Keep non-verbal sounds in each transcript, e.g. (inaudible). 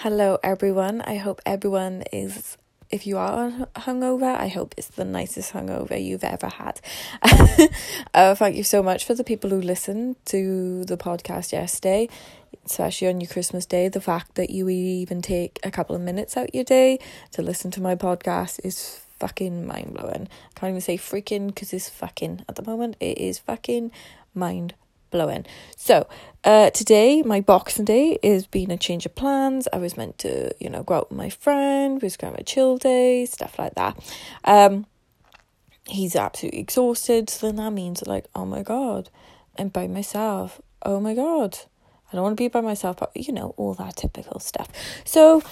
Hello, everyone. I hope everyone is, if you are hungover, I hope it's the nicest hungover you've ever had. (laughs) uh, thank you so much for the people who listened to the podcast yesterday, especially on your Christmas day. The fact that you even take a couple of minutes out your day to listen to my podcast is fucking mind blowing. I can't even say freaking because it's fucking at the moment. It is fucking mind So, uh, today, my Boxing Day is being a change of plans. I was meant to, you know, go out with my friend, we was going to a chill day, stuff like that. Um, he's absolutely exhausted, so then that means, like, oh my god, I'm by myself. Oh my god. I don't want to be by myself, but you know, all that typical stuff. So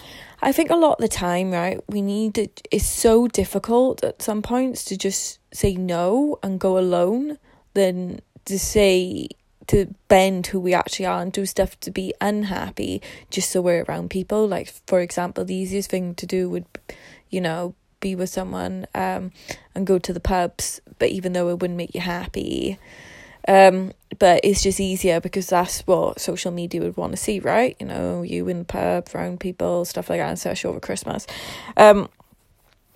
I think a lot of the time, right, we need it, it's so difficult at some points to just say no and go alone than to say to bend who we actually are and do stuff to be unhappy just so we're around people. Like for example, the easiest thing to do would, you know, be with someone um and go to the pubs, but even though it wouldn't make you happy. Um, but it's just easier because that's what social media would want to see, right? You know, you in the pub, around people, stuff like that, especially over Christmas. Um,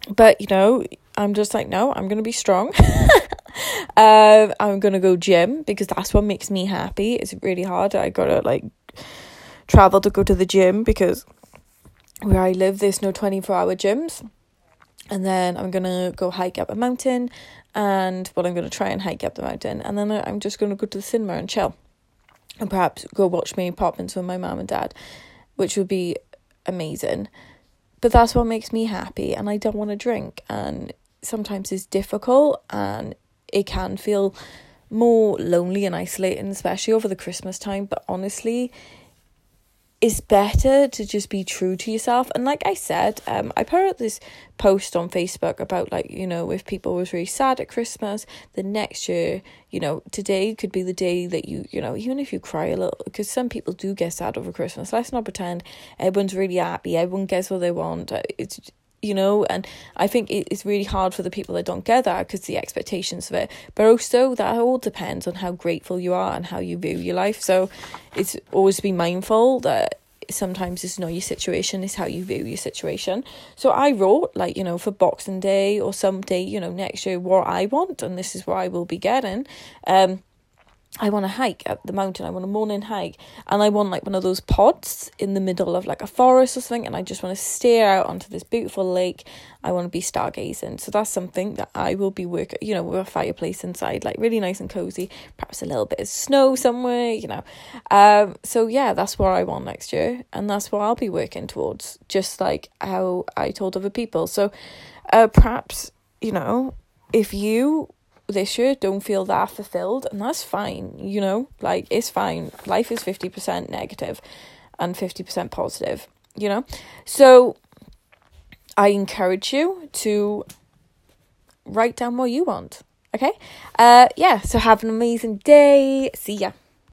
but you know, I'm just like, no, I'm gonna be strong. (laughs) (laughs) um, I'm gonna go gym because that's what makes me happy. It's really hard. I gotta like travel to go to the gym because where I live, there's no twenty four hour gyms. And then I'm gonna go hike up a mountain, and well, I'm gonna try and hike up the mountain, and then I'm just gonna go to the cinema and chill, and perhaps go watch Mary Poppins with my mum and dad, which would be amazing but that's what makes me happy and I don't want to drink and sometimes it's difficult and it can feel more lonely and isolating especially over the Christmas time. But honestly it's better to just be true to yourself. And like i said um i put out this post on facebook about like you know if people was really sad at christmas the next year you know today could be the day that you you know even if you cry a little because some people do get sad over christmas. Let's not pretend everyone's really happy everyone gets what they want. Uh, it's you know and i think it's really hard for the people that don't get that because the expectations of it but also that all depends on how grateful you are and how you view your life. So it's always be mindful that sometimes it's not your situation it's how you view your situation. So i wrote like you know for boxing day or some day you know next year what i want and this is what i will be getting. Um I want to hike up the mountain. I want a morning hike, and I want like one of those pods in the middle of like a forest or something. And I just want to stare out onto this beautiful lake. I want to be stargazing. So that's something that I will be working. You know, with a fireplace inside, like really nice and cozy. Perhaps a little bit of snow somewhere. You know, um. So yeah, that's what I want next year, and that's what I'll be working towards. Just like how I told other people. So, uh, perhaps you know, if you this year don't feel that fulfilled and that's fine you know? Like it's fine. Life is 50% negative and 50% positive you know? So i encourage you to write down what you want okay? Uh yeah so have an amazing day. See ya